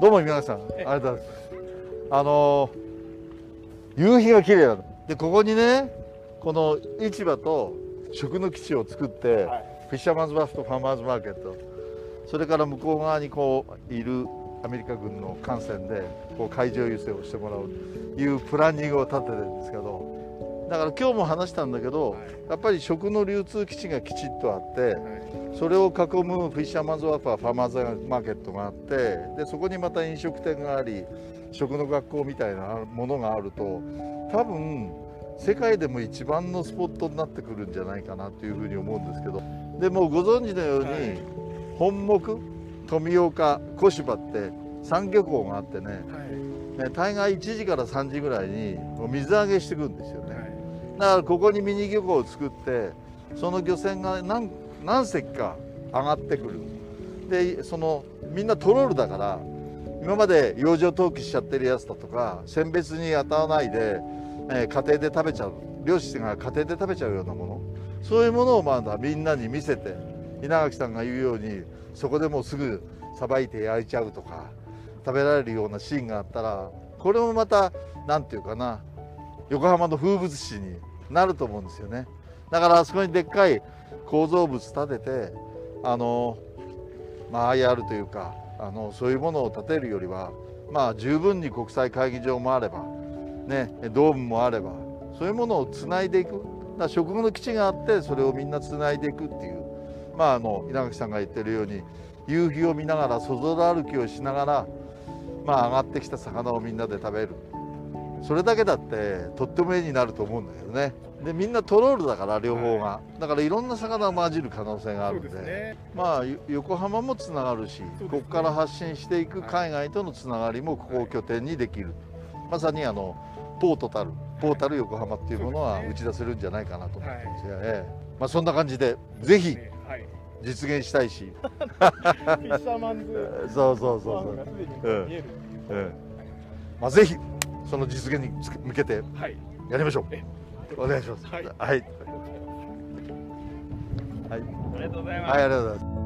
どうも皆さんありがとうございますあの夕日が綺麗なの。でここにねこの市場と食の基地を作って、はい。フィッシャーマンズワーフとファーマーズマーケットそれから向こう側にこういるアメリカ軍の艦船でこう海上輸送をしてもらうというプランニングを立ててるんですけどだから今日も話したんだけど、はいやっぱり食の流通基地がきちっとあって、はいそれを囲むフィッシャーマンズワーファーファーマーズマーケットがあってでそこにまた飲食店があり食の学校みたいなものがあると多分世界でも一番のスポットになってくるんじゃないかなというふうに思うんですけどでもうご存知のように、はい本木富岡小芝って産漁港があってねはいね大概1時から3時ぐらいに水揚げしてくるんですよね。だからここにミニ漁港を作ってその漁船が何何隻か上がってくる。でそのみんなトロールだから今まで洋上投棄しちゃってるやつだとか選別に当たらないで、えー家庭で食べちゃう。漁師が家庭で食べちゃうようなもの。そういうものをまだみんなに見せて稲垣さんが言うようにそこでもうすぐさばいて焼いちゃうとか食べられるようなシーンがあったらこれもまた何て言うかな横浜の風物詩になると思うんですよね。だからあそこにでっかい構造物立ててあのまあ IR というかあのそういうものを建てるよりはまあ十分に国際会議場もあればねドームもあればそういうものをつないでいく。だ食後の基地があってそれをみんなつないでいくっていう。まああの稲垣さんが言ってるように夕日を見ながらそぞろ歩きをしながらまあ上がってきた魚をみんなで食べる。それだけだってとっても絵になると思うんだけどね。でみんなトロールだから両方が、だからいろんな魚を混じる可能性があそるんで。すね。まあよ横浜もつながるし、すね。ここから発信していく海外とのつながりもここを拠点にできる、まさにあのポートたるポータル横浜っていうものは打ち出せるんじゃないかなと思ってます。よ、ええ。まあ、そんな感じでぜひ実現したいし、フィッシャーマンズ。そうそうそうそう。うう。ええまあ、ぜひその実現に向けてはい。やりましょう。え。お願いします。はい。はい、はい。ありがとうございます。はい、